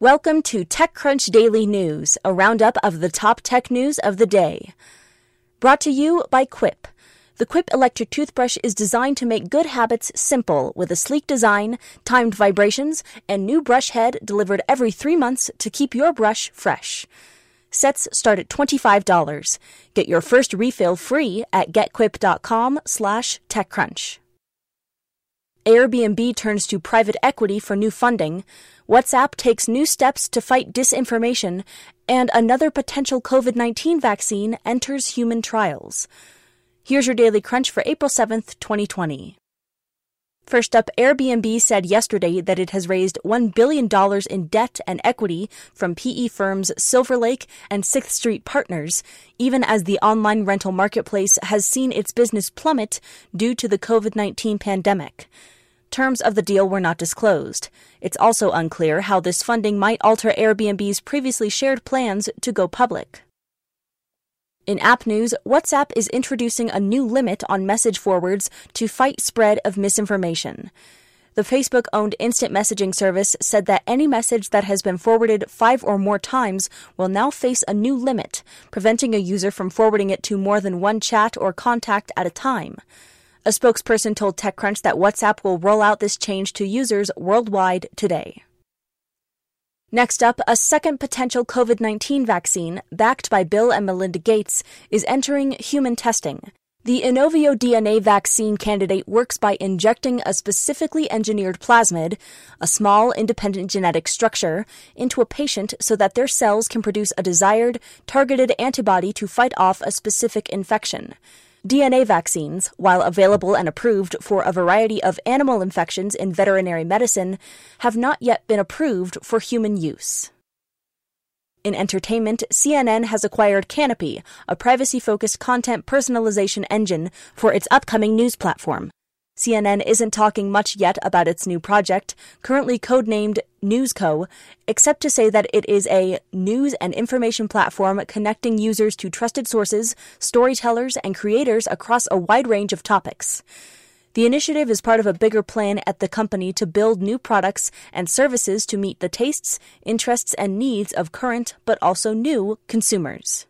Welcome to TechCrunch Daily News, a roundup of the top tech news of the day. Brought to you by Quip. The Quip electric toothbrush is designed to make good habits simple with a sleek design, timed vibrations, and new brush head delivered every three months to keep your brush fresh. Sets start at $25. Get your first refill free at getquip.com slash techcrunch. Airbnb turns to private equity for new funding. WhatsApp takes new steps to fight disinformation, and another potential COVID 19 vaccine enters human trials. Here's your daily crunch for April 7th, 2020. First up, Airbnb said yesterday that it has raised $1 billion in debt and equity from PE firms Silver Lake and Sixth Street Partners, even as the online rental marketplace has seen its business plummet due to the COVID 19 pandemic. Terms of the deal were not disclosed. It's also unclear how this funding might alter Airbnb's previously shared plans to go public. In app news, WhatsApp is introducing a new limit on message forwards to fight spread of misinformation. The Facebook owned instant messaging service said that any message that has been forwarded five or more times will now face a new limit, preventing a user from forwarding it to more than one chat or contact at a time. A spokesperson told TechCrunch that WhatsApp will roll out this change to users worldwide today. Next up, a second potential COVID 19 vaccine, backed by Bill and Melinda Gates, is entering human testing. The Inovio DNA vaccine candidate works by injecting a specifically engineered plasmid, a small independent genetic structure, into a patient so that their cells can produce a desired, targeted antibody to fight off a specific infection. DNA vaccines, while available and approved for a variety of animal infections in veterinary medicine, have not yet been approved for human use. In entertainment, CNN has acquired Canopy, a privacy focused content personalization engine for its upcoming news platform. CNN isn't talking much yet about its new project, currently codenamed NewsCo, except to say that it is a news and information platform connecting users to trusted sources, storytellers, and creators across a wide range of topics. The initiative is part of a bigger plan at the company to build new products and services to meet the tastes, interests, and needs of current but also new consumers.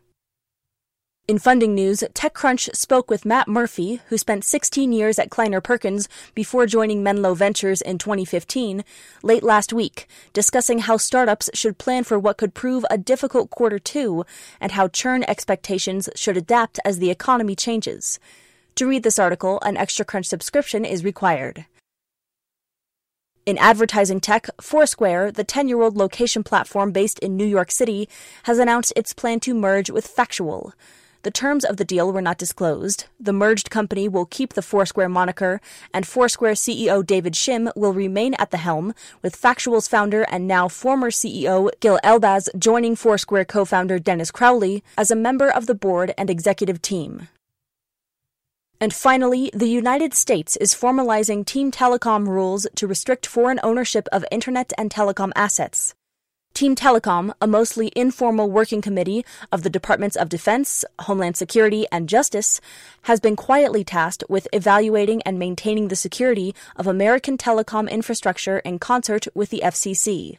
In funding news, TechCrunch spoke with Matt Murphy, who spent 16 years at Kleiner Perkins before joining Menlo Ventures in 2015, late last week, discussing how startups should plan for what could prove a difficult quarter two and how churn expectations should adapt as the economy changes. To read this article, an Extra Crunch subscription is required. In advertising tech, Foursquare, the 10 year old location platform based in New York City, has announced its plan to merge with Factual. The terms of the deal were not disclosed. The merged company will keep the Foursquare moniker, and Foursquare CEO David Shim will remain at the helm, with Factual's founder and now former CEO Gil Elbaz joining Foursquare co founder Dennis Crowley as a member of the board and executive team. And finally, the United States is formalizing team telecom rules to restrict foreign ownership of internet and telecom assets. Team Telecom, a mostly informal working committee of the Departments of Defense, Homeland Security, and Justice, has been quietly tasked with evaluating and maintaining the security of American telecom infrastructure in concert with the FCC.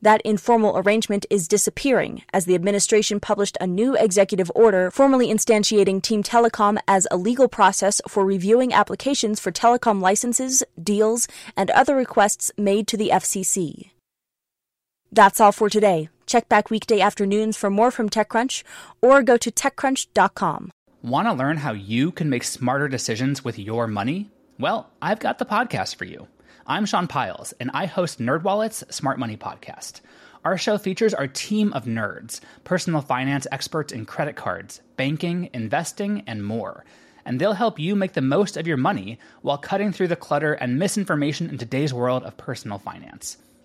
That informal arrangement is disappearing as the administration published a new executive order formally instantiating Team Telecom as a legal process for reviewing applications for telecom licenses, deals, and other requests made to the FCC. That's all for today. Check back weekday afternoons for more from TechCrunch or go to TechCrunch.com. Want to learn how you can make smarter decisions with your money? Well, I've got the podcast for you. I'm Sean Pyles, and I host NerdWallet's Smart Money Podcast. Our show features our team of nerds, personal finance experts in credit cards, banking, investing, and more. And they'll help you make the most of your money while cutting through the clutter and misinformation in today's world of personal finance.